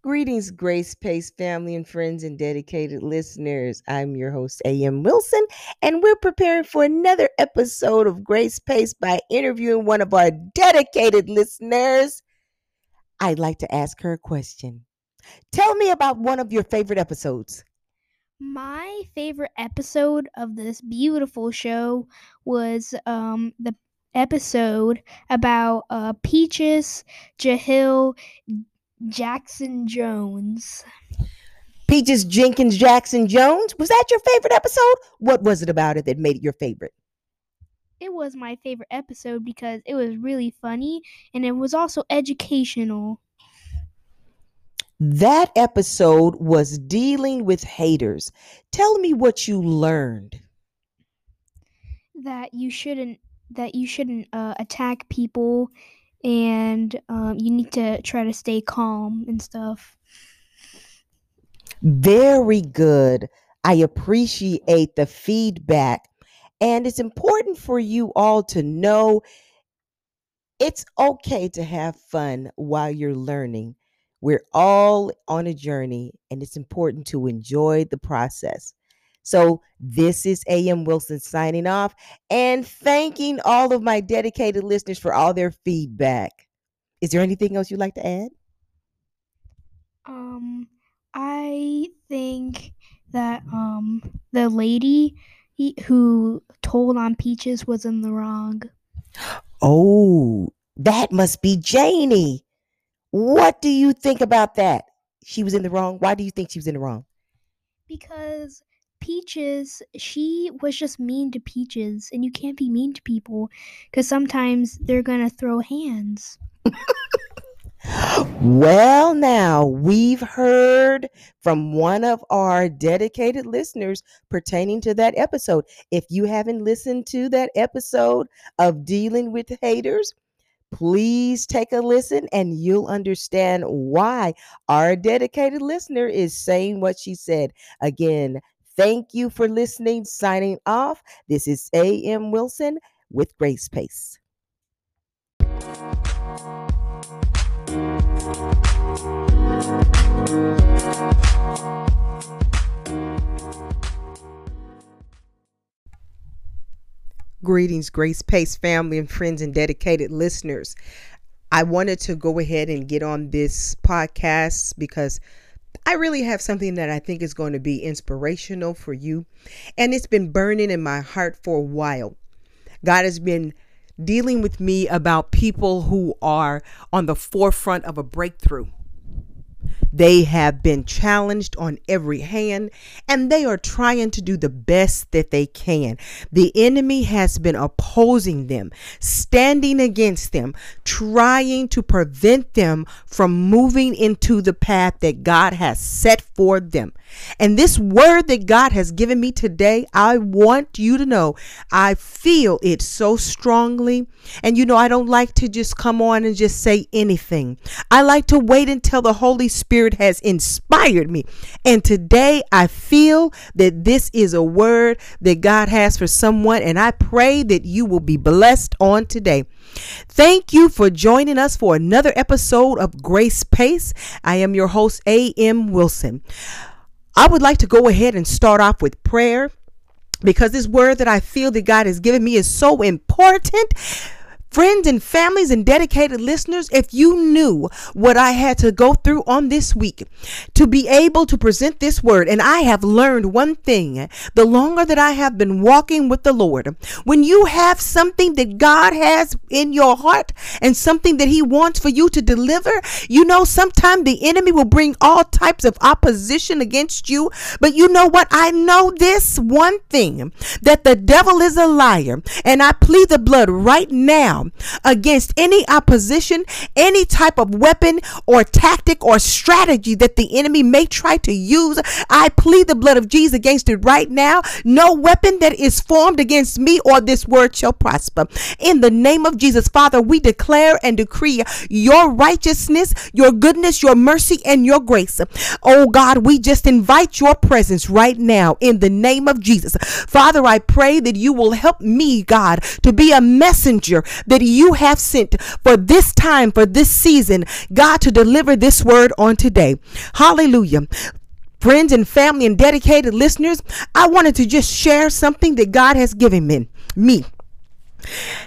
Greetings, Grace Pace family and friends and dedicated listeners. I'm your host, A.M. Wilson, and we're preparing for another episode of Grace Pace by interviewing one of our dedicated listeners. I'd like to ask her a question. Tell me about one of your favorite episodes. My favorite episode of this beautiful show was um, the episode about uh, Peaches, Jahil, Jackson Jones. Peaches Jenkins Jackson Jones. Was that your favorite episode? What was it about it that made it your favorite? It was my favorite episode because it was really funny and it was also educational. That episode was dealing with haters. Tell me what you learned. That you shouldn't that you shouldn't uh, attack people and um, you need to try to stay calm and stuff. Very good. I appreciate the feedback. And it's important for you all to know it's okay to have fun while you're learning. We're all on a journey, and it's important to enjoy the process. So, this is A.M. Wilson signing off and thanking all of my dedicated listeners for all their feedback. Is there anything else you'd like to add? Um, I think that um the lady who told on Peaches was in the wrong. Oh, that must be Janie. What do you think about that? She was in the wrong. Why do you think she was in the wrong? Because Peaches, she was just mean to Peaches, and you can't be mean to people because sometimes they're gonna throw hands. well, now we've heard from one of our dedicated listeners pertaining to that episode. If you haven't listened to that episode of Dealing with Haters, please take a listen and you'll understand why our dedicated listener is saying what she said. Again, Thank you for listening. Signing off. This is A.M. Wilson with Grace Pace. Greetings, Grace Pace family and friends and dedicated listeners. I wanted to go ahead and get on this podcast because I really have something that I think is going to be inspirational for you. And it's been burning in my heart for a while. God has been dealing with me about people who are on the forefront of a breakthrough. They have been challenged on every hand and they are trying to do the best that they can. The enemy has been opposing them, standing against them, trying to prevent them from moving into the path that God has set for them. And this word that God has given me today, I want you to know I feel it so strongly. And you know, I don't like to just come on and just say anything. I like to wait until the Holy Spirit has inspired me. And today I feel that this is a word that God has for someone. And I pray that you will be blessed on today. Thank you for joining us for another episode of Grace Pace. I am your host, A.M. Wilson. I would like to go ahead and start off with prayer because this word that I feel that God has given me is so important Friends and families and dedicated listeners, if you knew what I had to go through on this week to be able to present this word, and I have learned one thing the longer that I have been walking with the Lord, when you have something that God has in your heart and something that He wants for you to deliver, you know, sometimes the enemy will bring all types of opposition against you. But you know what? I know this one thing that the devil is a liar, and I plead the blood right now against any opposition, any type of weapon or tactic or strategy that the enemy may try to use. I plead the blood of Jesus against it right now. No weapon that is formed against me or this word shall prosper. In the name of Jesus, Father, we declare and decree your righteousness, your goodness, your mercy, and your grace. Oh God, we just invite your presence right now in the name of Jesus. Father, I pray that you will help me, God, to be a messenger that you have sent for this time, for this season, God, to deliver this word on today. Hallelujah friends and family and dedicated listeners, I wanted to just share something that God has given me. Me.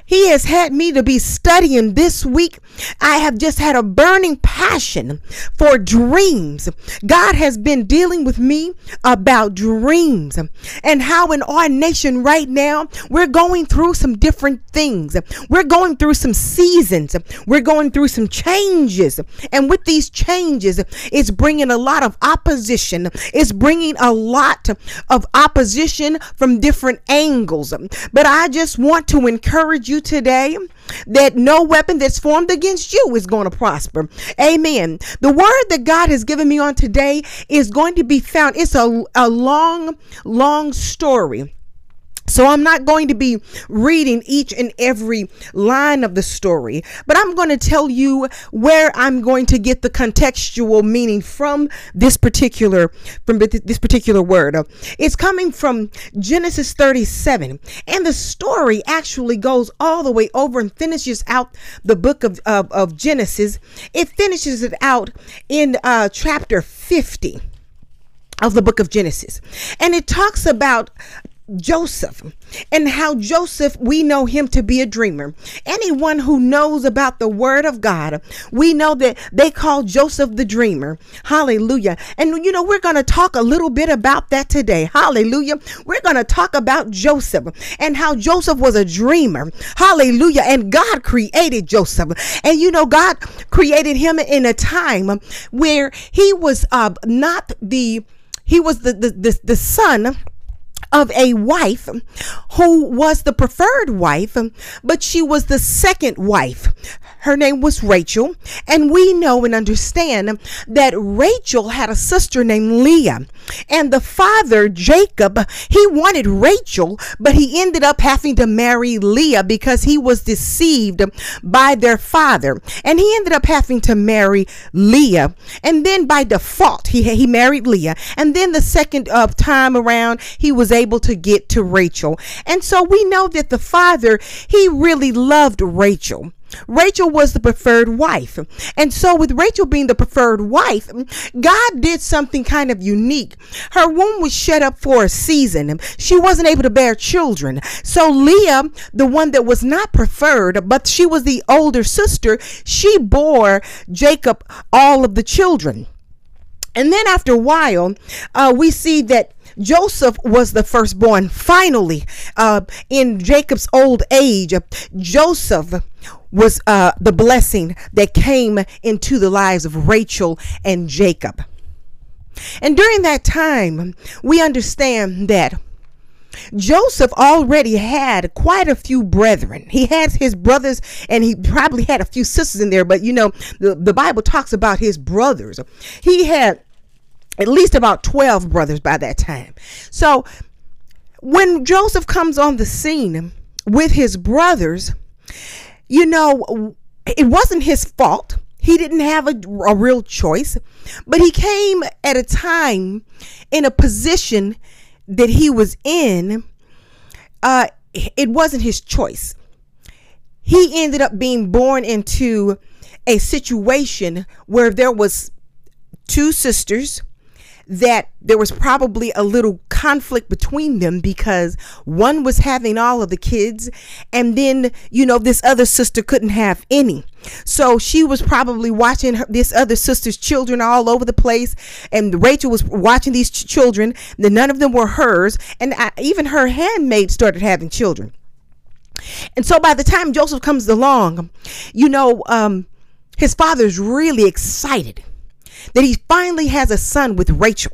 He has had me to be studying this week. I have just had a burning passion for dreams. God has been dealing with me about dreams and how in our nation right now we're going through some different things. We're going through some seasons. We're going through some changes. And with these changes, it's bringing a lot of opposition. It's bringing a lot of opposition from different angles. But I just want to encourage you today that no weapon that's formed against you is going to prosper. Amen. The word that God has given me on today is going to be found. It's a, a long, long story. So I'm not going to be reading each and every line of the story, but I'm going to tell you where I'm going to get the contextual meaning from this particular from this particular word. It's coming from Genesis 37, and the story actually goes all the way over and finishes out the book of of, of Genesis. It finishes it out in uh, chapter 50 of the book of Genesis. And it talks about Joseph and how Joseph, we know him to be a dreamer. Anyone who knows about the word of God, we know that they call Joseph the dreamer. Hallelujah. And you know, we're going to talk a little bit about that today. Hallelujah. We're going to talk about Joseph and how Joseph was a dreamer. Hallelujah. And God created Joseph. And you know, God created him in a time where he was uh, not the he was the the, the, the son of a wife who was the preferred wife, but she was the second wife. Her name was Rachel. And we know and understand that Rachel had a sister named Leah. And the father, Jacob, he wanted Rachel, but he ended up having to marry Leah because he was deceived by their father. And he ended up having to marry Leah. And then by default, he, he married Leah. And then the second uh, time around, he was able to get to Rachel. And so we know that the father, he really loved Rachel. Rachel was the preferred wife. And so, with Rachel being the preferred wife, God did something kind of unique. Her womb was shut up for a season. She wasn't able to bear children. So, Leah, the one that was not preferred, but she was the older sister, she bore Jacob all of the children. And then, after a while, uh, we see that Joseph was the firstborn. Finally, uh, in Jacob's old age, Joseph was uh, the blessing that came into the lives of Rachel and Jacob. And during that time, we understand that Joseph already had quite a few brethren. He had his brothers and he probably had a few sisters in there, but you know, the, the Bible talks about his brothers. He had at least about 12 brothers by that time. So when Joseph comes on the scene with his brothers, you know, it wasn't his fault. He didn't have a, a real choice, but he came at a time in a position that he was in. Uh, it wasn't his choice. He ended up being born into a situation where there was two sisters that there was probably a little conflict between them because one was having all of the kids and then you know this other sister couldn't have any. So she was probably watching her, this other sister's children all over the place and rachel was watching these ch- children. None of them were hers and I, even her handmaid started having children. And so by the time joseph comes along you know um, his father's really excited that he finally has a son with Rachel.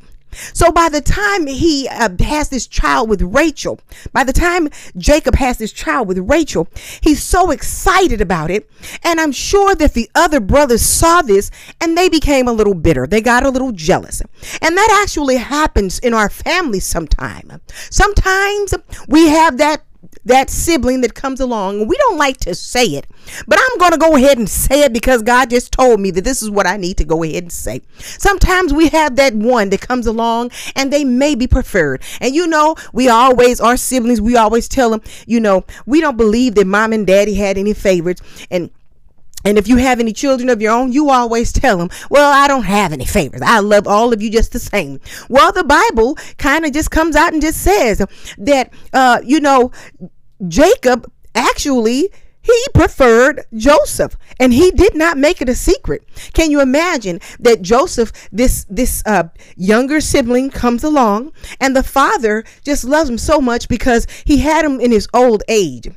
So by the time he uh, has this child with Rachel, by the time Jacob has this child with Rachel, he's so excited about it. And I'm sure that the other brothers saw this and they became a little bitter. They got a little jealous. And that actually happens in our family sometime. Sometimes we have that that sibling that comes along. We don't like to say it, but I'm going to go ahead and say it because God just told me that this is what I need to go ahead and say. Sometimes we have that one that comes along and they may be preferred. And you know, we always, our siblings, we always tell them, you know, we don't believe that mom and daddy had any favorites. And and if you have any children of your own, you always tell them, Well, I don't have any favorites. I love all of you just the same. Well, the Bible kind of just comes out and just says that, uh, you know, Jacob actually he preferred Joseph and he did not make it a secret. Can you imagine that Joseph, this this uh, younger sibling, comes along and the father just loves him so much because he had him in his old age.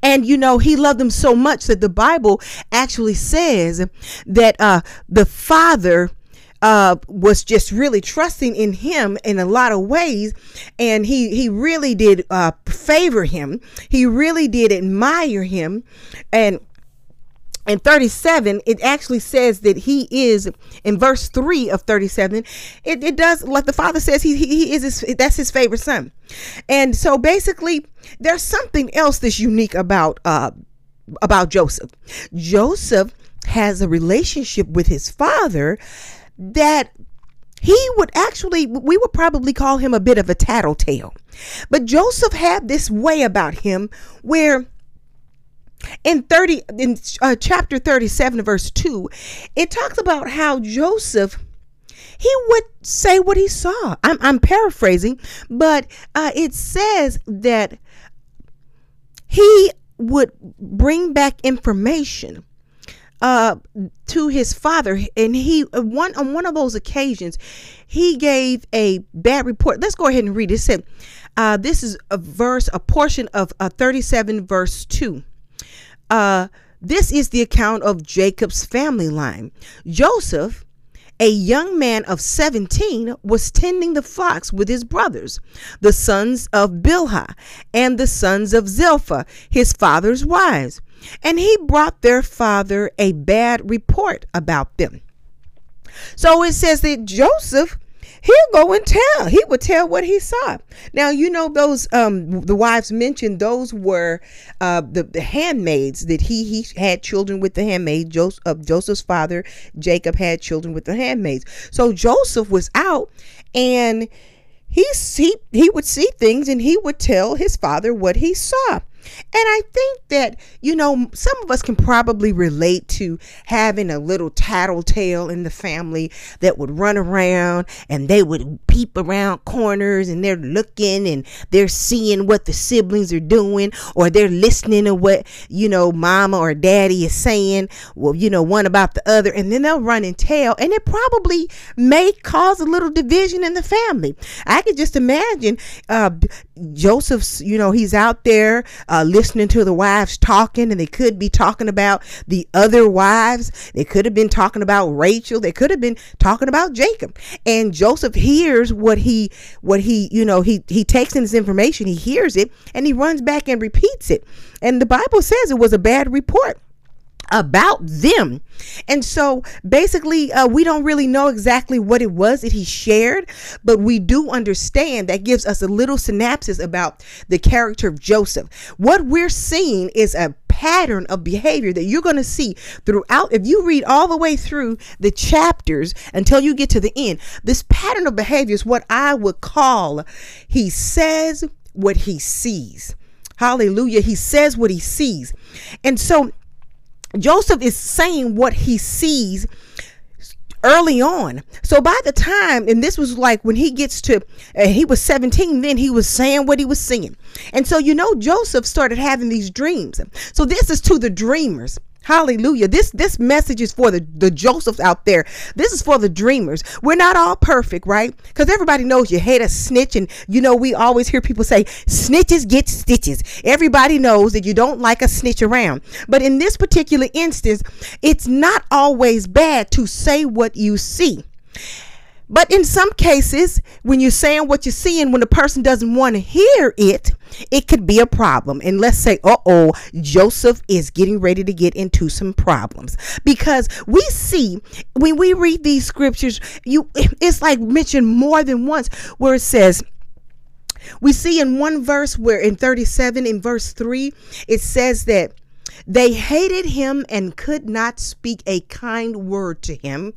And you know, he loved them so much that the Bible actually says that uh, the father uh, was just really trusting in him in a lot of ways, and he he really did uh, favor him. He really did admire him, and in 37 it actually says that he is in verse 3 of 37 it, it does like the father says he, he, he is his, that's his favorite son. And so basically there's something else that's unique about uh about joseph. Joseph has a relationship with his father that he would actually we would probably call him a bit of a tattletale. But joseph had this way about him where in 30 in uh, chapter 37 verse 2 it talks about how joseph he would say what he saw. I'm, I'm paraphrasing but uh, it says that he would bring back information uh, to his father and he one on one of those occasions he gave a bad report let's go ahead and read it, it said uh, this is a verse a portion of uh, 37 verse 2 uh, this is the account of Jacob's family line. Joseph, a young man of 17, was tending the flocks with his brothers, the sons of Bilhah and the sons of Zilpah, his father's wives. And he brought their father a bad report about them. So it says that Joseph he'll go and tell. He would tell what he saw. Now you know those um the wives mentioned those were uh the, the handmaids that he he had children with the handmaid Joseph of Joseph's father Jacob had children with the handmaids. So Joseph was out and he see he would see things and he would tell his father what he saw. And I think that, you know, some of us can probably relate to having a little tattletale in the family that would run around and they would peep around corners and they're looking and they're seeing what the siblings are doing or they're listening to what, you know, mama or daddy is saying, well, you know, one about the other. And then they'll run and tell. And it probably may cause a little division in the family. I could just imagine uh, Joseph's, you know, he's out there. Uh, uh, listening to the wives talking, and they could be talking about the other wives. They could have been talking about Rachel. They could have been talking about Jacob. And Joseph hears what he, what he, you know, he he takes in this information. He hears it, and he runs back and repeats it. And the Bible says it was a bad report about them. And so basically, uh, we don't really know exactly what it was that he shared, but we do understand that gives us a little synopsis about the character of Joseph. What we're seeing is a pattern of behavior that you're going to see throughout. If you read all the way through the chapters until you get to the end, this pattern of behavior is what I would call he says what he sees. Hallelujah. He says what he sees. And so Joseph is saying what he sees early on. So by the time, and this was like when he gets to, uh, he was 17, then he was saying what he was seeing. And so, you know, Joseph started having these dreams. So this is to the dreamers. Hallelujah. This this message is for the, the Josephs out there. This is for the dreamers. We're not all perfect, right? Because everybody knows you hate a snitch. And you know, we always hear people say, snitches get stitches. Everybody knows that you don't like a snitch around. But in this particular instance, it's not always bad to say what you see. But in some cases, when you're saying what you're seeing, when the person doesn't want to hear it, it could be a problem. And let's say, uh oh, Joseph is getting ready to get into some problems. Because we see when we read these scriptures, you it's like mentioned more than once where it says, We see in one verse where in 37, in verse 3, it says that they hated him and could not speak a kind word to him.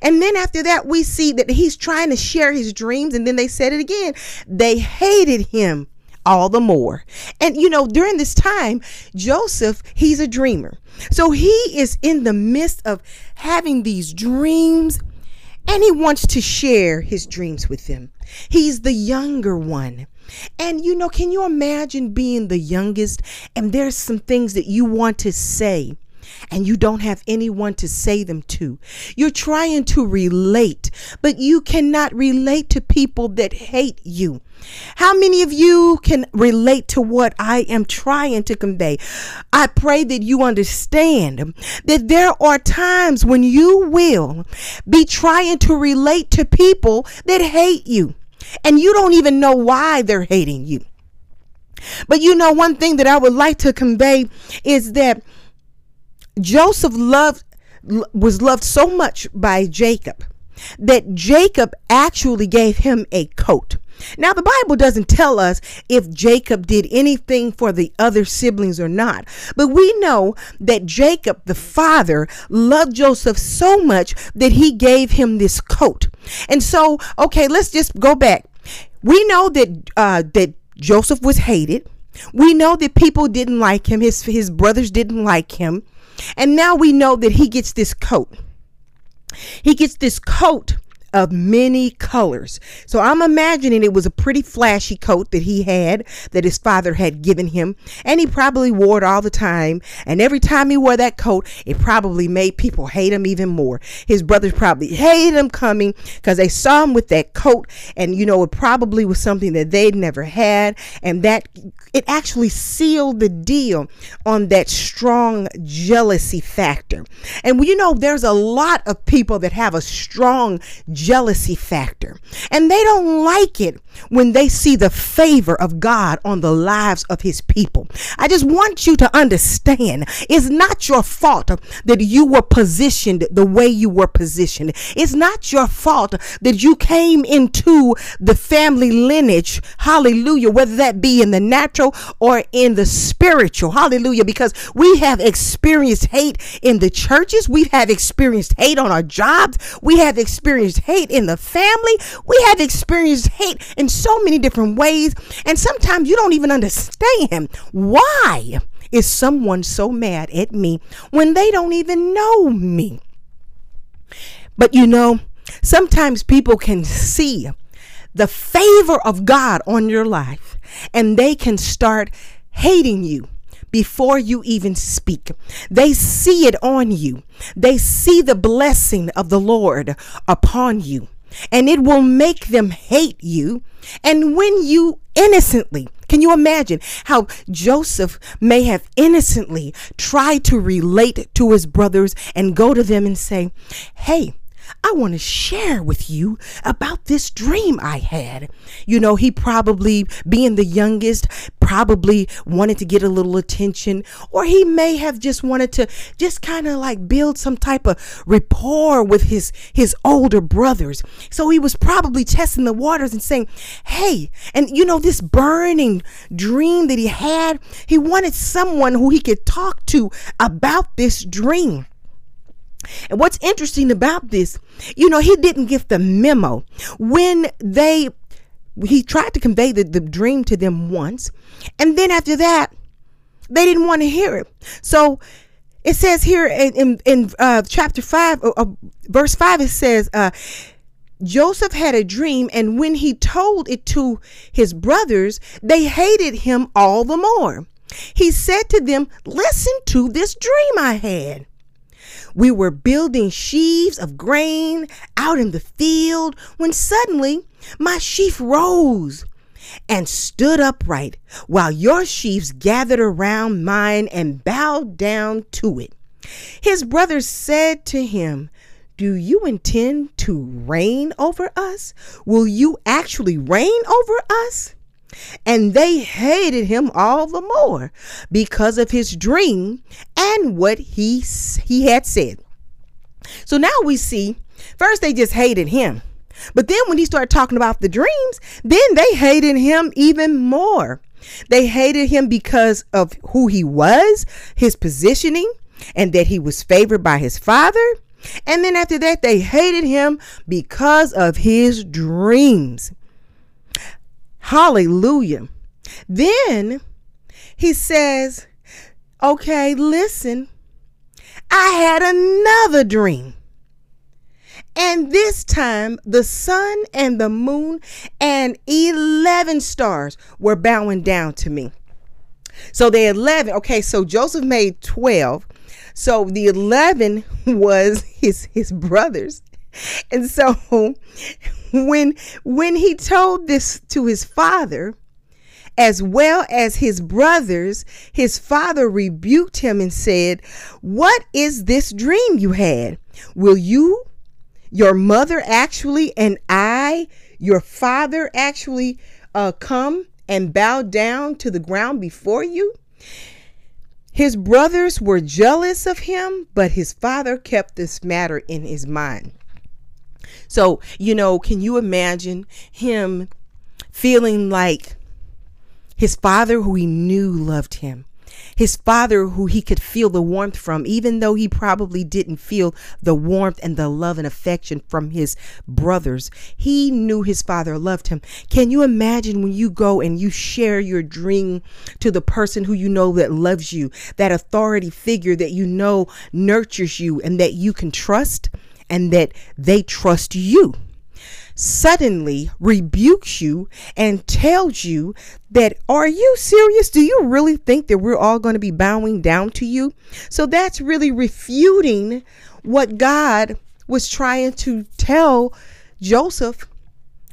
And then after that, we see that he's trying to share his dreams. And then they said it again. They hated him all the more. And you know, during this time, Joseph, he's a dreamer. So he is in the midst of having these dreams and he wants to share his dreams with them. He's the younger one. And you know, can you imagine being the youngest and there's some things that you want to say? And you don't have anyone to say them to. You're trying to relate, but you cannot relate to people that hate you. How many of you can relate to what I am trying to convey? I pray that you understand that there are times when you will be trying to relate to people that hate you, and you don't even know why they're hating you. But you know, one thing that I would like to convey is that Joseph loved was loved so much by Jacob that Jacob actually gave him a coat. Now, the Bible doesn't tell us if Jacob did anything for the other siblings or not, but we know that Jacob, the father, loved Joseph so much that he gave him this coat. And so, okay, let's just go back. We know that uh, that Joseph was hated. We know that people didn't like him. His his brothers didn't like him. And now we know that he gets this coat. He gets this coat of many colors. So I'm imagining it was a pretty flashy coat that he had that his father had given him. And he probably wore it all the time. And every time he wore that coat, it probably made people hate him even more. His brothers probably hated him coming because they saw him with that coat. And, you know, it probably was something that they'd never had. And that it actually sealed the deal on that strong jealousy factor. And, you know, there's a lot of people that have a strong jealousy factor. And they don't like it when they see the favor of God on the lives of his people. I just want you to understand it's not your fault that you were positioned the way you were positioned. It's not your fault that you came into the family lineage. Hallelujah. Whether that be in the natural or in the spiritual. Hallelujah. Because we have experienced hate in the churches. We have experienced hate on our jobs. We have experienced hate hate in the family. We have experienced hate in so many different ways. And sometimes you don't even understand why is someone so mad at me when they don't even know me. But you know, sometimes people can see the favor of God on your life and they can start hating you before you even speak. They see it on you. They see the blessing of the Lord upon you, and it will make them hate you. And when you innocently, can you imagine how Joseph may have innocently tried to relate to his brothers and go to them and say, Hey, I want to share with you about this dream I had. You know, he probably, being the youngest, probably wanted to get a little attention, or he may have just wanted to just kind of like build some type of rapport with his his older brothers. So he was probably testing the waters and saying, "Hey," and you know, this burning dream that he had, he wanted someone who he could talk to about this dream. And what's interesting about this, you know, he didn't get the memo. When they, he tried to convey the, the dream to them once, and then after that, they didn't want to hear it. So it says here in, in, in uh, chapter 5, uh, uh, verse 5, it says, uh, Joseph had a dream, and when he told it to his brothers, they hated him all the more. He said to them, Listen to this dream I had. We were building sheaves of grain out in the field when suddenly my sheaf rose and stood upright while your sheaves gathered around mine and bowed down to it. His brothers said to him, do you intend to reign over us? Will you actually reign over us? And they hated him all the more because of his dream and what he, he had said. So now we see first they just hated him. But then when he started talking about the dreams, then they hated him even more. They hated him because of who he was, his positioning, and that he was favored by his father. And then after that, they hated him because of his dreams. Hallelujah. Then he says, Okay, listen, I had another dream. And this time, the sun and the moon and 11 stars were bowing down to me. So the 11, okay, so Joseph made 12. So the 11 was his his brothers. And so when when he told this to his father, as well as his brothers, his father rebuked him and said, What is this dream you had? Will you, your mother actually, and I, your father actually, uh, come and bow down to the ground before you? His brothers were jealous of him, but his father kept this matter in his mind. So, you know, can you imagine him feeling like his father, who he knew loved him, his father, who he could feel the warmth from, even though he probably didn't feel the warmth and the love and affection from his brothers. He knew his father loved him. Can you imagine when you go and you share your dream to the person who you know that loves you, that authority figure that you know nurtures you and that you can trust and that they trust you? suddenly rebukes you and tells you that, Are you serious? Do you really think that we're all going to be bowing down to you? So that's really refuting what God was trying to tell Joseph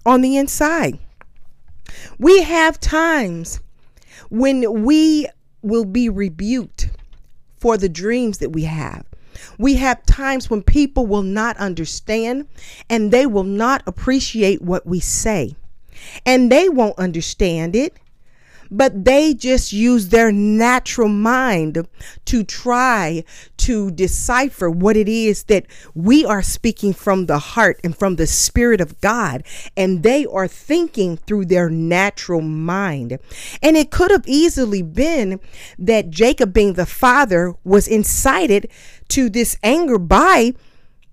on the inside. We have times when we will be rebuked for the dreams that we have. We have times when people will not understand and they will not appreciate what we say. And they won't understand it but they just use their natural mind to try to decipher what it is that we are speaking from the heart and from the Spirit of God. And they are thinking through their natural mind. And it could have easily been that Jacob, being the father, was incited to this anger by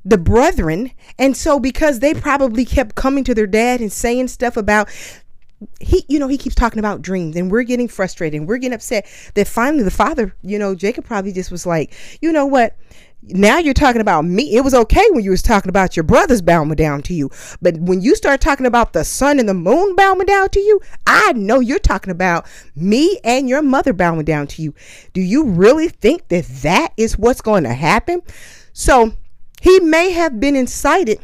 the brethren. And so, because they probably kept coming to their dad and saying stuff about he you know he keeps talking about dreams and we're getting frustrated. And we're getting upset that finally the father you know jacob probably just was like you know what? Now you're talking about me. It was okay when you was talking about your brothers bowing down to you. But when you start talking about the sun and the moon bowing down to you i know you're talking about me and your mother bowing down to you. Do you really think that that is what's going to happen? So he may have been incited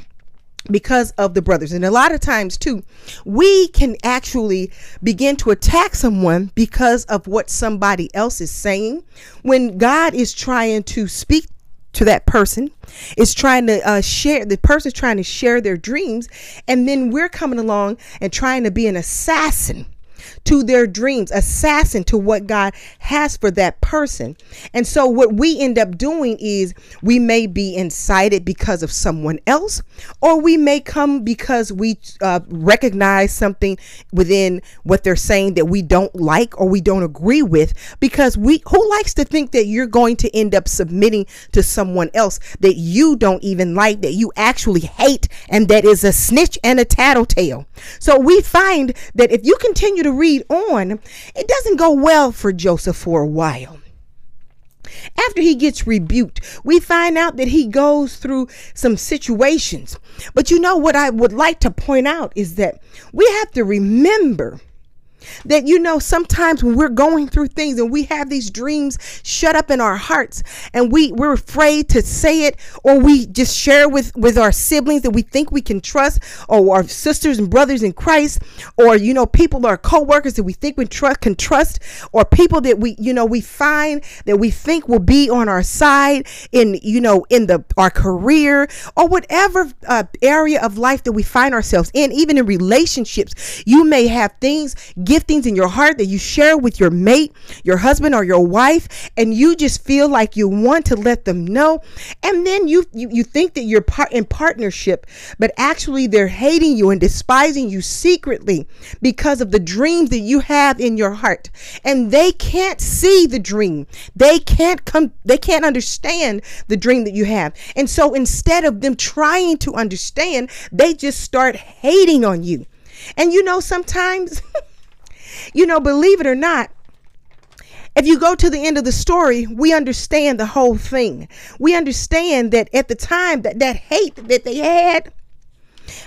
because of the brothers. And a lot of times, too, we can actually begin to attack someone because of what somebody else is saying when God is trying to speak to that person is trying to uh, share the person's trying to share their dreams and then we're coming along and trying to be an assassin to their dreams, assassin to what God has for that person. And so, what we end up doing is we may be incited because of someone else, or we may come because we uh, recognize something within what they're saying that we don't like or we don't agree with. Because we, who likes to think that you're going to end up submitting to someone else that you don't even like, that you actually hate, and that is a snitch and a tattletale? So, we find that if you continue to read on, it doesn't go well for Joseph for a while. After he gets rebuked, we find out that he goes through some situations. But you know what I would like to point out is that we have to remember that you know sometimes when we're going through things and we have these dreams shut up in our hearts and we we're afraid to say it or we just share with with our siblings that we think we can trust or our sisters and brothers in Christ or you know people or co-workers that we think we trust can trust or people that we you know we find that we think will be on our side in you know in the our career or whatever uh, area of life that we find ourselves in even in relationships. You may have things giftings in your heart that you share with your mate, your husband or your wife, and you just feel like you want to let them know. And then you you, you think that you're part in partnership, but actually they're hating you and despising you secretly because of the dreams that you have in your heart. And they can't see the dream. They can't come they can't understand the dream that you have. And so instead of them trying to understand, they just start hating on you. And you know, sometimes, you know, believe it or not, if you go to the end of the story, we understand the whole thing. We understand that at the time that that hate that they had,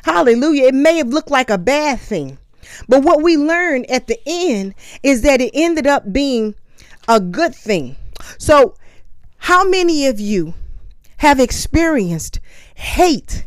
hallelujah, it may have looked like a bad thing. But what we learned at the end is that it ended up being a good thing. So, how many of you have experienced hate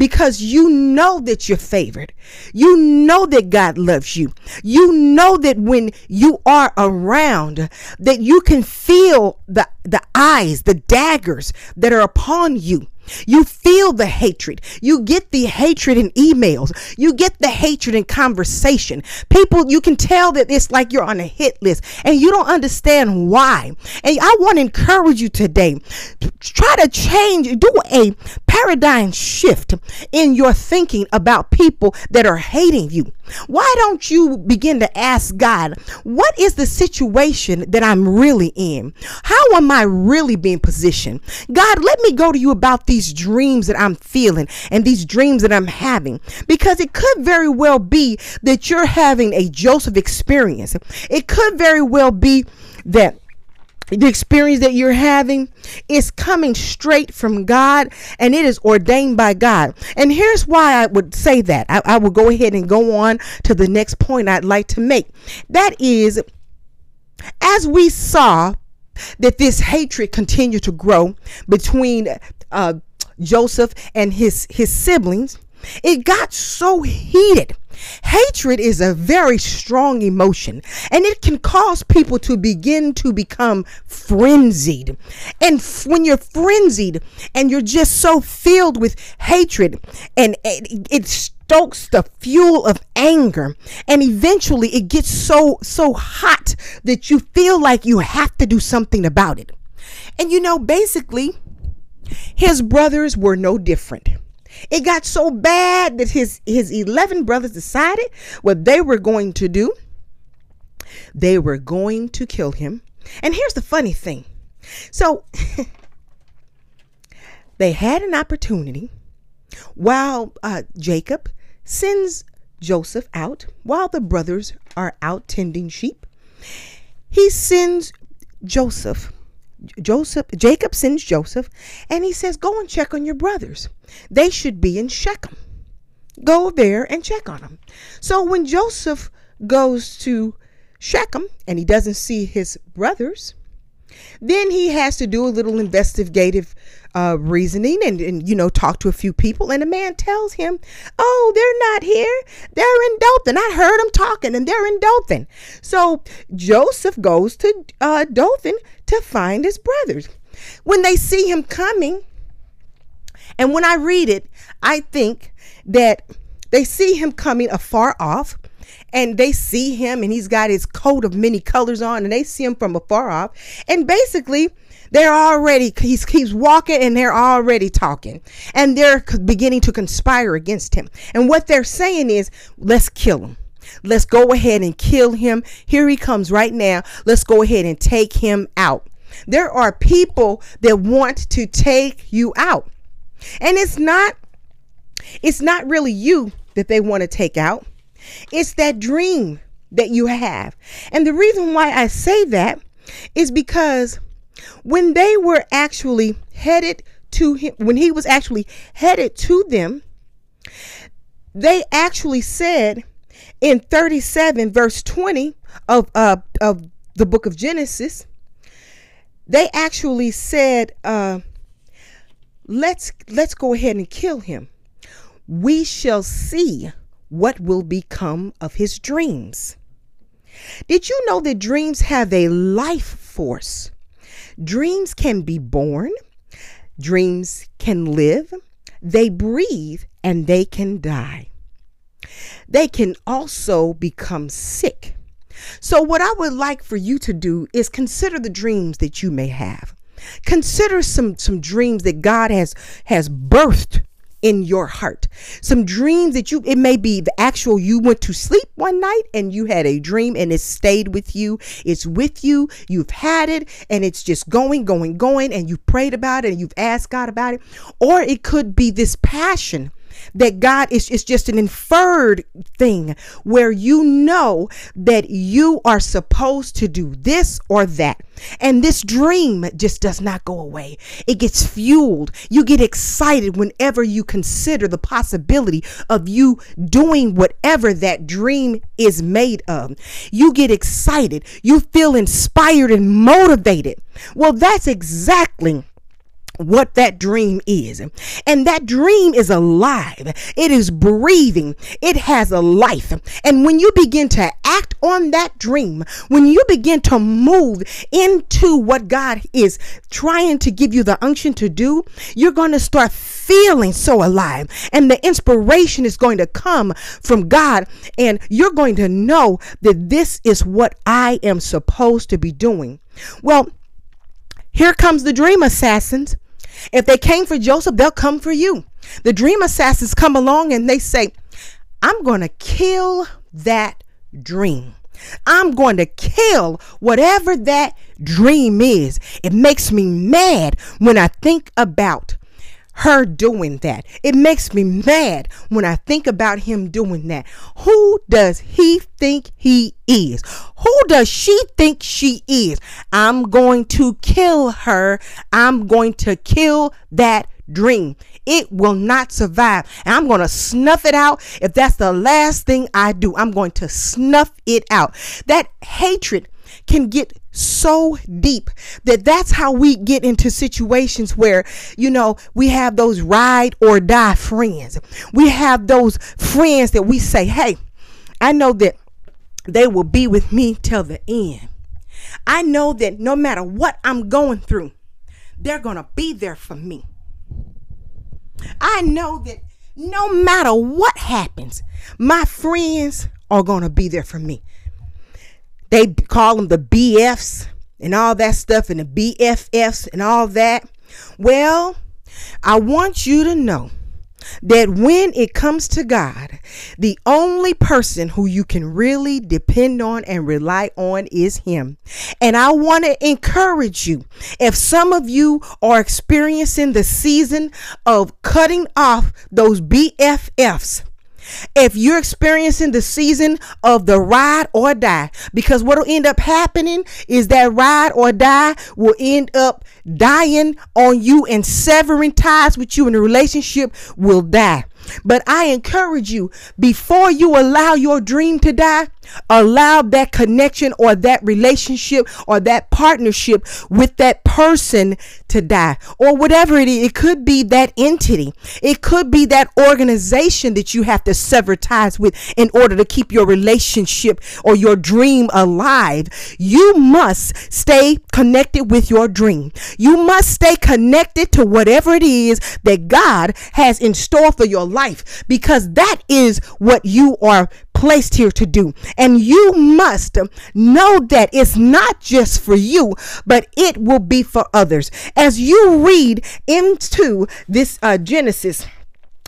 because you know that you're favored. You know that God loves you. You know that when you are around that you can feel the the eyes, the daggers that are upon you. You feel the hatred. You get the hatred in emails. You get the hatred in conversation. People, you can tell that it's like you're on a hit list and you don't understand why. And I want to encourage you today. to Try to change, do a paradigm shift in your thinking about people that are hating you. Why don't you begin to ask God, what is the situation that I'm really in? How am I really being positioned? God, let me go to you about these dreams that I'm feeling and these dreams that I'm having because it could very well be that you're having a Joseph experience. It could very well be that the experience that you're having is coming straight from God and it is ordained by God. And here's why I would say that. I, I will go ahead and go on to the next point I'd like to make. That is, as we saw that this hatred continued to grow between uh, Joseph and his, his siblings, it got so heated Hatred is a very strong emotion and it can cause people to begin to become frenzied. And f- when you're frenzied and you're just so filled with hatred and it, it stokes the fuel of anger and eventually it gets so so hot that you feel like you have to do something about it. And you know basically his brothers were no different. It got so bad that his his 11 brothers decided what they were going to do. They were going to kill him. And here's the funny thing. So they had an opportunity while uh, Jacob sends Joseph out while the brothers are out tending sheep. He sends Joseph Joseph Jacob sends Joseph and he says, Go and check on your brothers. They should be in Shechem. Go there and check on them. So when Joseph goes to Shechem and he doesn't see his brothers, then he has to do a little investigative uh, reasoning and, and, you know, talk to a few people. And a man tells him, Oh, they're not here. They're in Dothan. I heard them talking and they're in Dothan. So Joseph goes to uh, Dothan to find his brothers. When they see him coming, and when I read it, I think that they see him coming afar off and they see him and he's got his coat of many colors on and they see him from afar off and basically they're already he's keeps walking and they're already talking. And they're beginning to conspire against him. And what they're saying is let's kill him. Let's go ahead and kill him. Here he comes right now. Let's go ahead and take him out. There are people that want to take you out. And it's not it's not really you that they want to take out. It's that dream that you have. And the reason why I say that is because when they were actually headed to him, when he was actually headed to them, they actually said in 37 verse 20 of uh, of the book of Genesis, they actually said, uh, "Let's let's go ahead and kill him. We shall see what will become of his dreams. Did you know that dreams have a life force? Dreams can be born, dreams can live, they breathe, and they can die. they can also become sick. So, what I would like for you to do is consider the dreams that you may have. Consider some some dreams that God has has birthed in your heart. Some dreams that you, it may be the actual, you went to sleep one night and you had a dream and it stayed with you. It's with you. You've had it and it's just going, going, going, and you prayed about it and you've asked God about it. Or it could be this passion that God is, is just an inferred thing where you know that you are supposed to do this or that. And this dream just does not go away. It gets fueled. You get excited whenever you consider the possibility of you doing whatever that dream is made of. You get excited. You feel inspired and motivated. Well, that's exactly what that dream is. And that dream is alive, it is breathing, it has a life. And when you begin to act on that dream, when you begin to move into what God is trying to give you the unction to do, you're going to start feeling so alive. And the inspiration is going to come from God. And you're going to know that this is what I am supposed to be doing. Well, here comes the dream assassins. If they came for Joseph, they'll come for you. The dream assassins come along and they say, I'm going to kill that dream. I'm going to kill whatever that dream is. It makes me mad when I think about her doing that. It makes me mad when I think about him doing that. Who does he think he is? Who does she think she is? I'm going to kill her. I'm going to kill that dream. It will not survive. And I'm going to snuff it out. If that's the last thing I do, I'm going to snuff it out. That hatred can get so deep that that's how we get into situations where you know we have those ride or die friends. We have those friends that we say hey i know that they will be with me till the end. I know that no matter what i'm going through they're to be there for me. I know that no matter what happens my friends are to be there for me they call them the BFs and all that stuff and the BFFs and all that. Well, I want you to know that when it comes to God, the only person who you can really depend on and rely on is Him. And I want to encourage you if some of you are experiencing the season of cutting off those BFFs, if you're experiencing the season of the ride or die, because what will end up happening is that ride or die will end up dying on you and severing ties with you, and the relationship will die. But I encourage you before you allow your dream to die, allow that connection or that relationship or that partnership with that person to die or whatever it is. It could be that entity, it could be that organization that you have to sever ties with in order to keep your relationship or your dream alive. You must stay connected with your dream. You must stay connected to whatever it is that God has in store for your life because that is what you are placed here to do. And you must know that it's not just for you, but it will be for others. As you read into this uh, Genesis,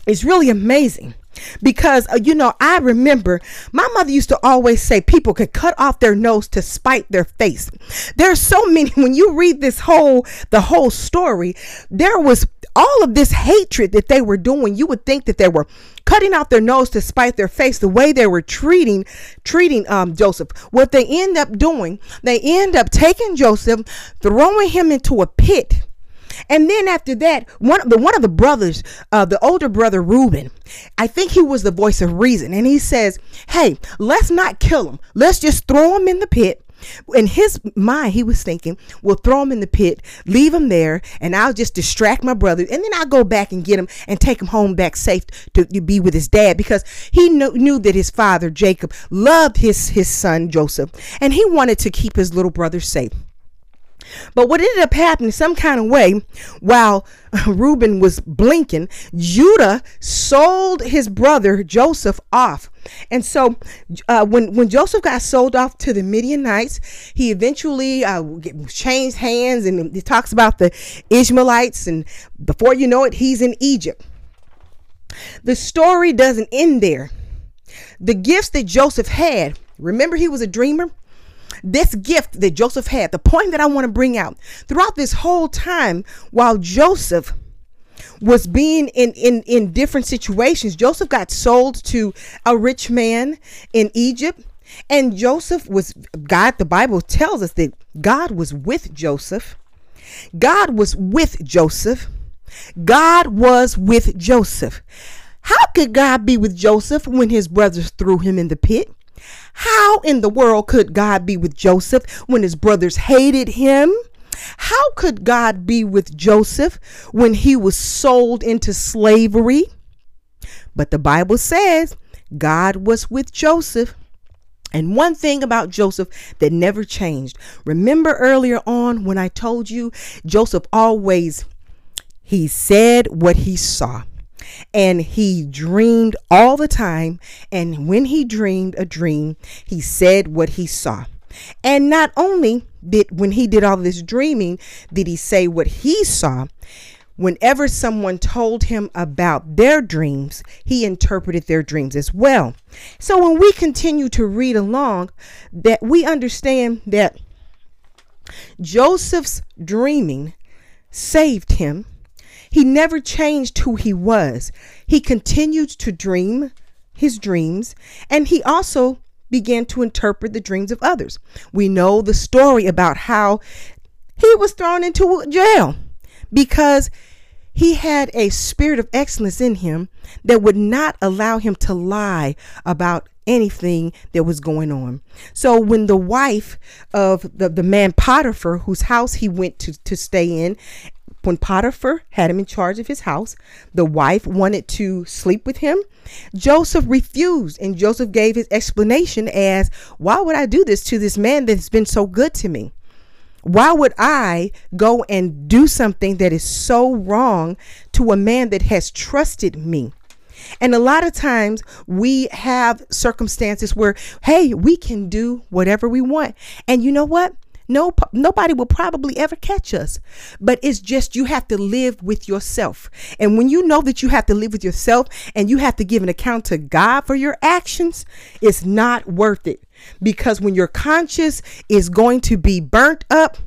it's really amazing because uh, you know i remember my mother used to always say people could cut off their nose to spite their face. There's so many when you read this whole the whole story there was all of this hatred that they were doing. You would think that they were cutting off their nose to spite their face the way they were treating treating um, joseph. What they end up doing they end up taking joseph throwing him into a pit and then after that, one of the one of the brothers, uh, the older brother Reuben, I think he was the voice of reason, and he says, "Hey, let's not kill him. Let's just throw him in the pit." In his mind, he was thinking, "We'll throw him in the pit, leave him there, and I'll just distract my brother, and then I'll go back and get him and take him home back safe to, to be with his dad." Because he knew, knew that his father Jacob loved his his son Joseph, and he wanted to keep his little brother safe. But what ended up happening, some kind of way, while Reuben was blinking, Judah sold his brother Joseph off. And so, uh, when when Joseph got sold off to the Midianites, he eventually uh, changed hands, and it talks about the Ishmaelites. And before you know it, he's in Egypt. The story doesn't end there. The gifts that Joseph had, remember, he was a dreamer this gift that Joseph had, the point that I want to bring out throughout this whole time while Joseph was being in, in, in different situations, Joseph got sold to a rich man in Egypt. And Joseph was, God, the Bible tells us that God was with Joseph. God was with Joseph. God was with Joseph. How could God be with Joseph when his brothers threw him in the pit? How in the world could God be with Joseph when his brothers hated him? How could God be with Joseph when he was sold into slavery? But the Bible says God was with Joseph. And one thing about Joseph that never changed. Remember earlier on when I told you Joseph always he said what he saw and he dreamed all the time. And when he dreamed a dream, he said what he saw. And not only did when he did all this dreaming, did he say what he saw, whenever someone told him about their dreams, he interpreted their dreams as well. So when we continue to read along, that we understand that Joseph's dreaming saved him he never changed who he was. He continued to dream his dreams, and he also began to interpret the dreams of others. We know the story about how he was thrown into jail because he had a spirit of excellence in him that would not allow him to lie about anything that was going on. So when the wife of the, the man Potiphar, whose house he went to, to stay in, when Potiphar had him in charge of his house, the wife wanted to sleep with him. Joseph refused, and Joseph gave his explanation as, Why would I do this to this man that's been so good to me? Why would I go and do something that is so wrong to a man that has trusted me? And a lot of times we have circumstances where, hey, we can do whatever we want. And you know what? No, nobody will probably ever catch us. But it's just you have to live with yourself. And when you know that you have to live with yourself and you have to give an account to God for your actions, it's not worth it. Because when your conscience is going to be burnt up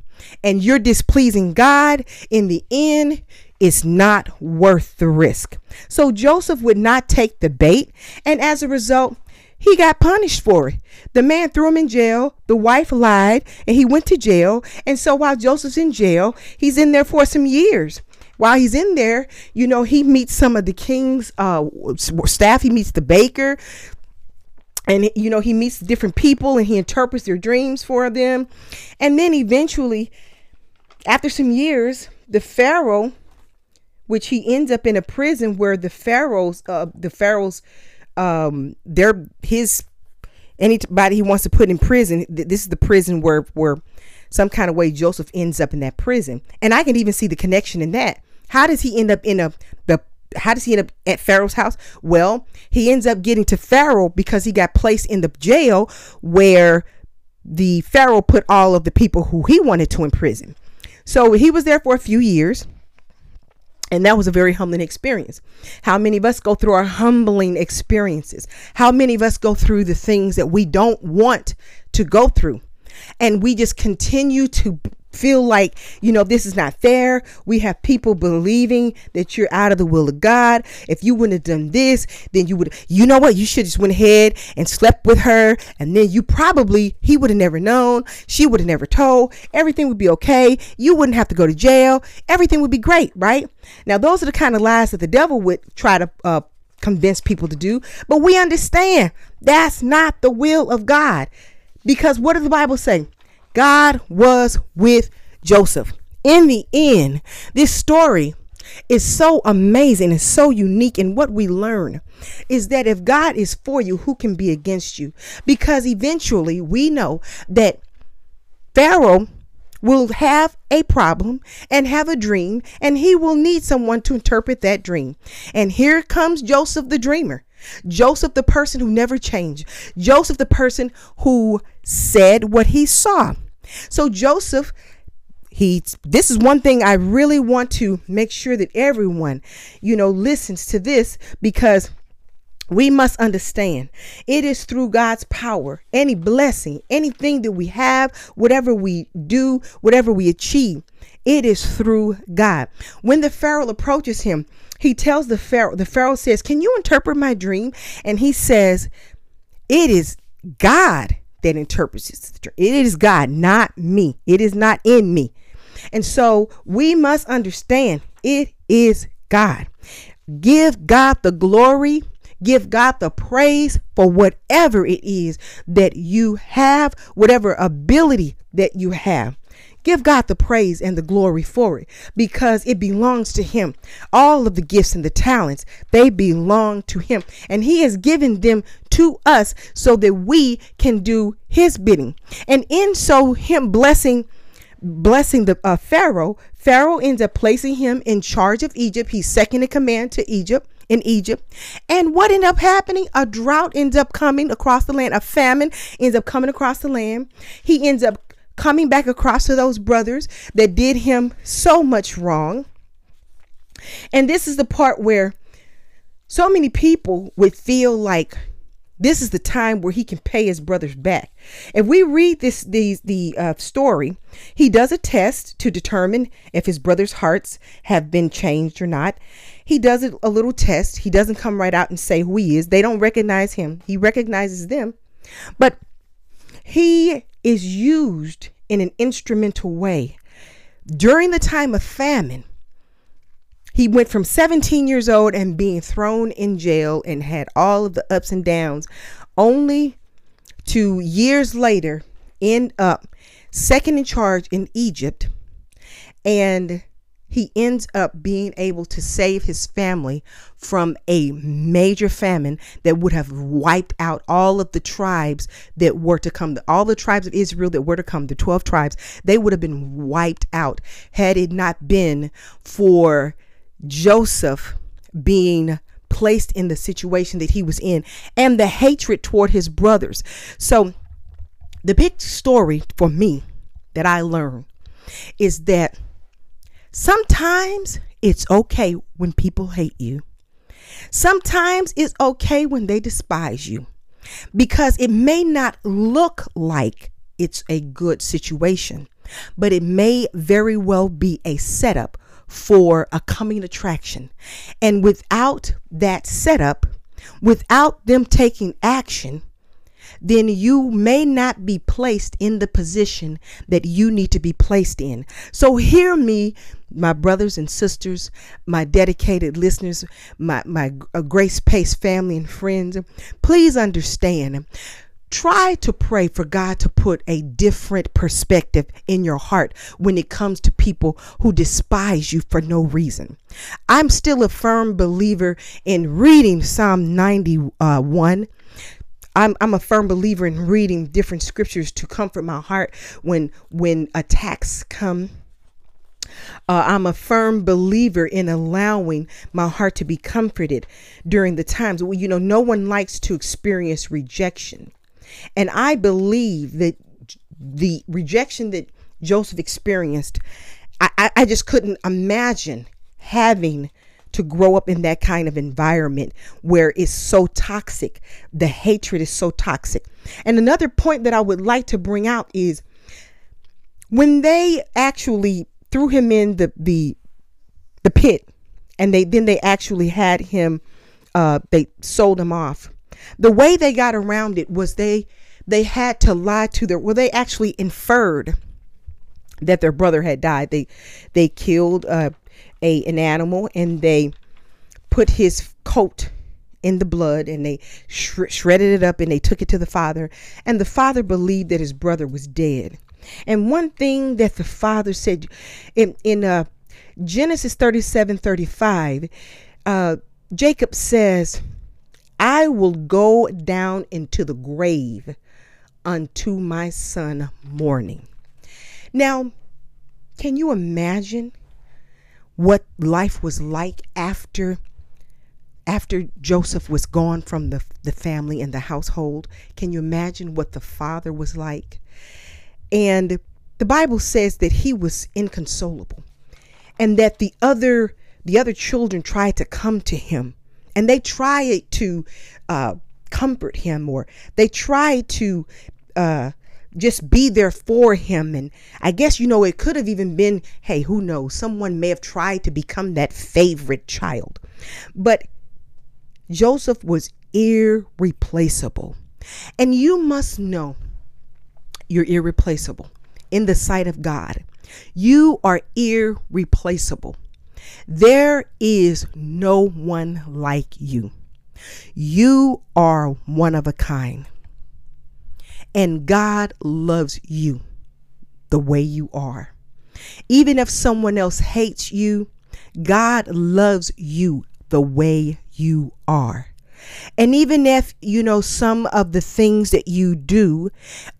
and you're displeasing God, in the end, it's not worth the risk. So Joseph would not take the bait. And as a result, he got punished for it. The man threw him in jail. The wife lied and he went to jail. And so while Joseph's in jail, he's in there for some years. While he's in there, you know, he meets some of the king's uh, staff. He meets the baker. And, you know, he meets different people and he interprets their dreams for them. And then eventually, after some years, the Pharaoh, which he ends up in a prison where the Pharaoh's, uh, the Pharaoh's, um they're his anybody he wants to put in prison this is the prison where where some kind of way joseph ends up in that prison. And i can even see the connection in that. How does he end up in a the how does he end up at pharaoh's house? Well he ends up getting to pharaoh because he got placed in the jail where the pharaoh put all of the people who he wanted to imprison. So he was there for a few years and that was a very humbling experience. How many of us go through our humbling experiences? How many of us go through the things that we don't want to go through? And we just continue to feel like, you know, this is not fair. We have people believing that you're out of the will of God. If you wouldn't have done this, then you would, you know what? You should just went ahead and slept with her. And then you probably, he would have never known. She would have never told. Everything would be okay. You wouldn't have to go to jail. Everything would be great, right? Now, those are the kind of lies that the devil would try to, uh, convince people to do. But we understand that's not the will of God. Because what does the Bible say? God was with Joseph. In the end, this story is so amazing and so unique. And what we learn is that if God is for you, who can be against you? Because eventually we know that Pharaoh will have a problem and have a dream, and he will need someone to interpret that dream. And here comes Joseph the dreamer. Joseph, the person who never changed. Joseph, the person who said what he saw. So Joseph he this is one thing I really want to make sure that everyone, you know, listens to this because we must understand it is through God's power, any blessing, anything that we have, whatever we do, whatever we achieve, it is through God. When the Pharaoh approaches him, he tells the Pharaoh, the Pharaoh says, Can you interpret my dream? And he says, It is God that interprets it. It is God, not me. It is not in me. And so we must understand it is God. Give God the glory Give God the praise for whatever it is that you have, whatever ability that you have. Give God the praise and the glory for it because it belongs to Him. All of the gifts and the talents, they belong to Him. And He has given them to us so that we can do His bidding. And in so Him blessing blessing the uh, Pharaoh, Pharaoh ends up placing him in charge of Egypt. He's second in command to Egypt in Egypt. And what ended up happening? A drought ends up coming across the land. A famine ends up coming across the land. He ends up coming back across to those brothers that did him so much wrong. And this is the part where so many people would feel like this is the time where he can pay his brothers back. If we read this these the uh, story, he does a test to determine if his brothers' hearts have been changed or not. He does a little test. He doesn't come right out and say who he is. They don't recognize him. He recognizes them. But he is used in an instrumental way. During the time of famine, he went from 17 years old and being thrown in jail and had all of the ups and downs, only to years later end up second in charge in Egypt and he ends up being able to save his family from a major famine that would have wiped out all of the tribes that were to come. All the tribes of Israel that were to come, the 12 tribes, they would have been wiped out had it not been for Joseph being placed in the situation that he was in and the hatred toward his brothers. So, the big story for me that I learned is that Sometimes it's okay when people hate you. Sometimes it's okay when they despise you because it may not look like it's a good situation, but it may very well be a setup for a coming attraction. And without that setup, without them taking action, then you may not be placed in the position that you need to be placed in. So hear me, my brothers and sisters, my dedicated listeners, my, my Grace Pace family and friends. Please understand try to pray for God to put a different perspective in your heart when it comes to people who despise you for no reason. I'm still a firm believer in reading Psalm 91 I'm I'm a firm believer in reading different scriptures to comfort my heart when when attacks come. Uh, I'm a firm believer in allowing my heart to be comforted during the times. Well, you know, no one likes to experience rejection, and I believe that the rejection that Joseph experienced, I, I just couldn't imagine having to grow up in that kind of environment where it's so toxic. The hatred is so toxic. And another point that I would like to bring out is when they actually threw him in the the the pit and they then they actually had him uh they sold him off. The way they got around it was they they had to lie to their well they actually inferred that their brother had died. They they killed uh a an animal and they put his coat in the blood and they sh- shredded it up and they took it to the father and the father believed that his brother was dead and one thing that the father said in in uh, genesis 37 35 uh, jacob says i will go down into the grave unto my son mourning now can you imagine what life was like after after Joseph was gone from the, the family and the household? Can you imagine what the father was like? And the Bible says that he was inconsolable and that the other the other children tried to come to him and they tried to uh, comfort him or they tried to uh, just be there for him. And I guess, you know, it could have even been, hey, who knows? Someone may have tried to become that favorite child. But Joseph was irreplaceable. And you must know you're irreplaceable in the sight of God. You are irreplaceable. There is no one like you. You are one of a kind. And God loves you the way you are. Even if someone else hates you, God loves you the way you are. And even if, you know, some of the things that you do,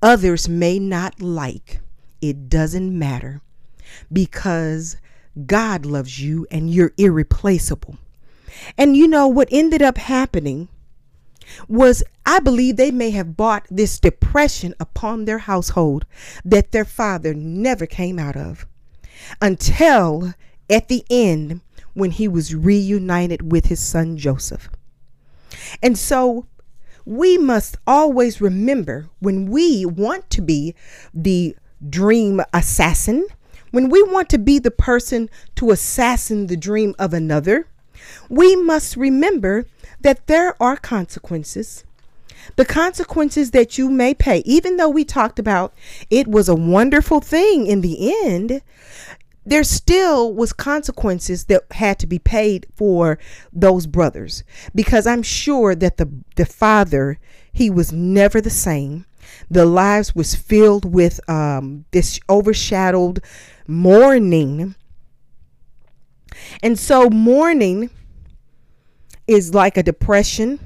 others may not like, it doesn't matter because God loves you and you're irreplaceable. And you know what ended up happening was I believe they may have brought this depression upon their household that their father never came out of until at the end when he was reunited with his son Joseph. And so we must always remember when we want to be the dream assassin, when we want to be the person to assassin the dream of another, we must remember that there are consequences. The consequences that you may pay, even though we talked about it was a wonderful thing in the end, there still was consequences that had to be paid for those brothers because i'm sure that the the father he was never the same the lives was filled with um, this overshadowed mourning and so mourning is like a depression,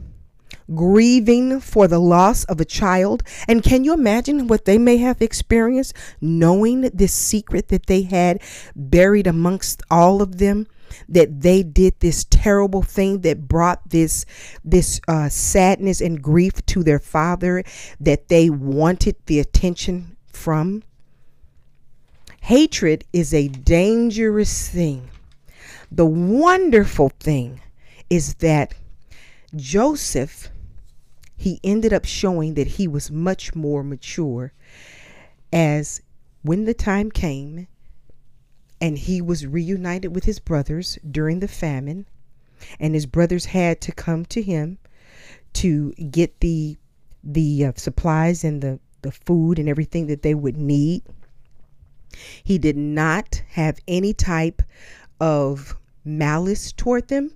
grieving for the loss of a child. And can you imagine what they may have experienced knowing this secret that they had buried amongst all of them? that they did this terrible thing that brought this this uh, sadness and grief to their father that they wanted the attention from hatred is a dangerous thing. The wonderful thing is that Joseph, he ended up showing that he was much more mature as when the time came and he was reunited with his brothers during the famine and his brothers had to come to him to get the the uh, supplies and the the food and everything that they would need he did not have any type of malice toward them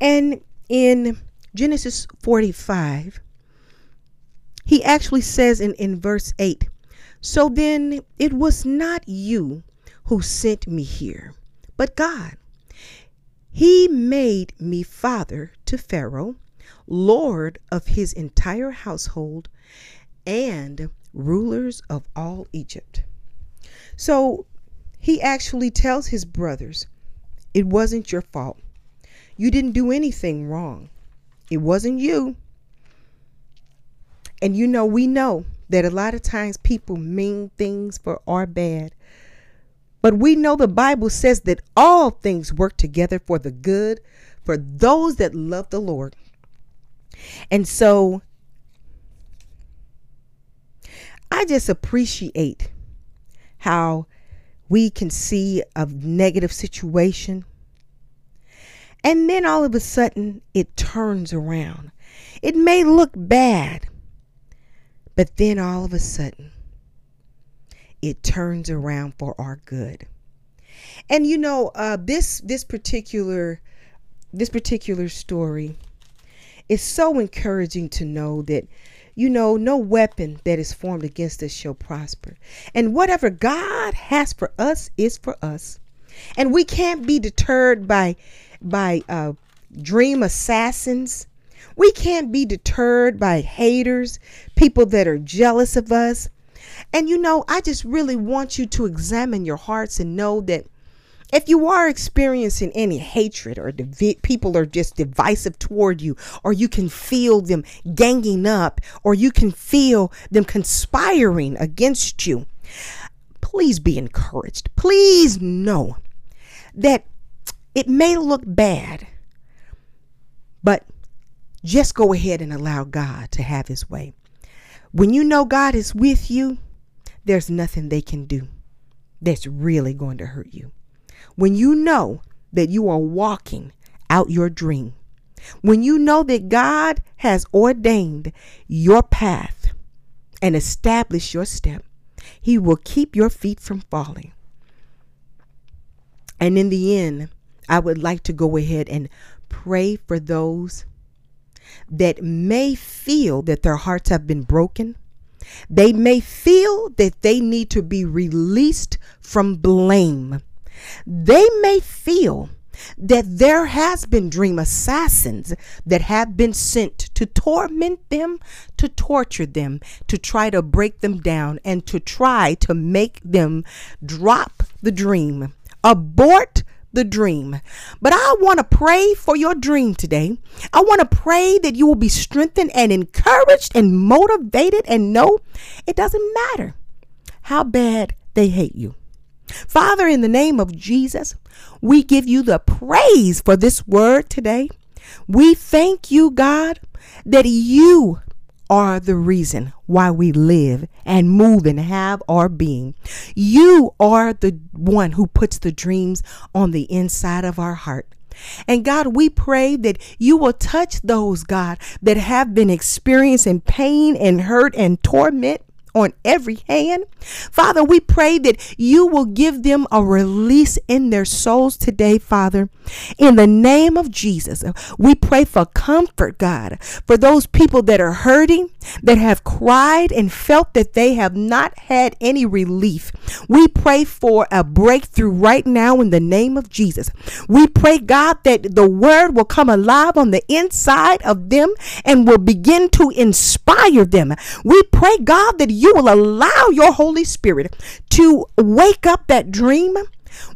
and in Genesis 45, he actually says in, in verse 8, So then it was not you who sent me here, but God. He made me father to Pharaoh, lord of his entire household, and rulers of all Egypt. So he actually tells his brothers, It wasn't your fault. You didn't do anything wrong. It wasn't you. And you know, we know that a lot of times people mean things for our bad. But we know the Bible says that all things work together for the good for those that love the Lord. And so I just appreciate how we can see a negative situation and then all of a sudden, it turns around. It may look bad, but then all of a sudden, it turns around for our good. And you know, uh, this this particular this particular story is so encouraging to know that you know no weapon that is formed against us shall prosper and whatever god has for us is for us and we can't be deterred by by uh, dream assassins. We can't be deterred by haters, people that are jealous of us. And you know, I just really want you to examine your hearts and know that if you are experiencing any hatred or divi- people are just divisive toward you, or you can feel them ganging up, or you can feel them conspiring against you, please be encouraged. Please know that it may look bad, but just go ahead and allow God to have his way. When you know God is with you, there's nothing they can do that's really going to hurt you. When you know that you are walking out your dream, when you know that God has ordained your path and established your step, He will keep your feet from falling. And in the end, I would like to go ahead and pray for those that may feel that their hearts have been broken. They may feel that they need to be released from blame. They may feel that there has been dream assassins that have been sent to torment them, to torture them, to try to break them down and to try to make them drop the dream, abort the dream. But I want to pray for your dream today. I want to pray that you will be strengthened and encouraged and motivated and know it doesn't matter how bad they hate you. Father, in the name of Jesus, we give you the praise for this word today. We thank you, God, that you are the reason why we live and move and have our being. You are the one who puts the dreams on the inside of our heart. And God, we pray that you will touch those, God, that have been experiencing pain and hurt and torment on every hand. Father, we pray that you will give them a release in their souls today, Father. In the name of Jesus, we pray for comfort, God, for those people that are hurting, that have cried and felt that they have not had any relief. We pray for a breakthrough right now in the name of Jesus. We pray, God, that the word will come alive on the inside of them and will begin to inspire them. We pray, God, that you will allow your Holy Spirit to wake up that dream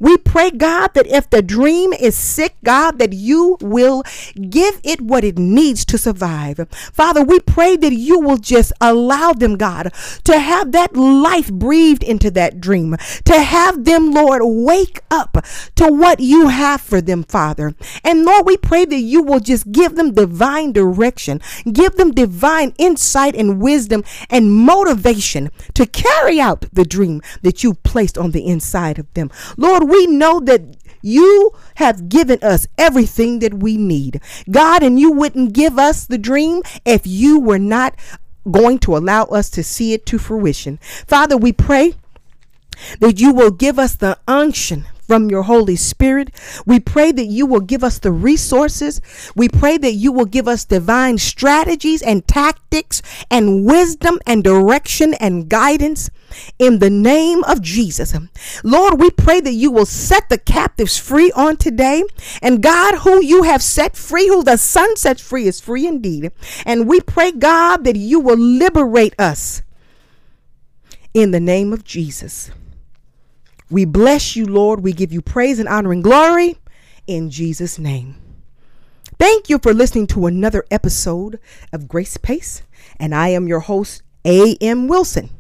we pray, God, that if the dream is sick, God, that you will give it what it needs to survive. Father, we pray that you will just allow them, God, to have that life breathed into that dream, to have them, Lord, wake up to what you have for them, Father. And Lord, we pray that you will just give them divine direction, give them divine insight and wisdom and motivation to carry out the dream that you've placed on the inside of them. Lord, we know that you have given us everything that we need. God, and you wouldn't give us the dream if you were not going to allow us to see it to fruition. Father, we pray that you will give us the unction from your Holy Spirit. We pray that you will give us the resources. We pray that you will give us divine strategies and tactics and wisdom and direction and guidance in the name of Jesus. Lord, we pray that you will set the captives free on today. And God, who you have set free, who the Son sets free, is free indeed. And we pray, God, that you will liberate us in the name of Jesus. We bless you, Lord. We give you praise and honor and glory in Jesus' name. Thank you for listening to another episode of Grace Pace, and I am your host, A.M. Wilson.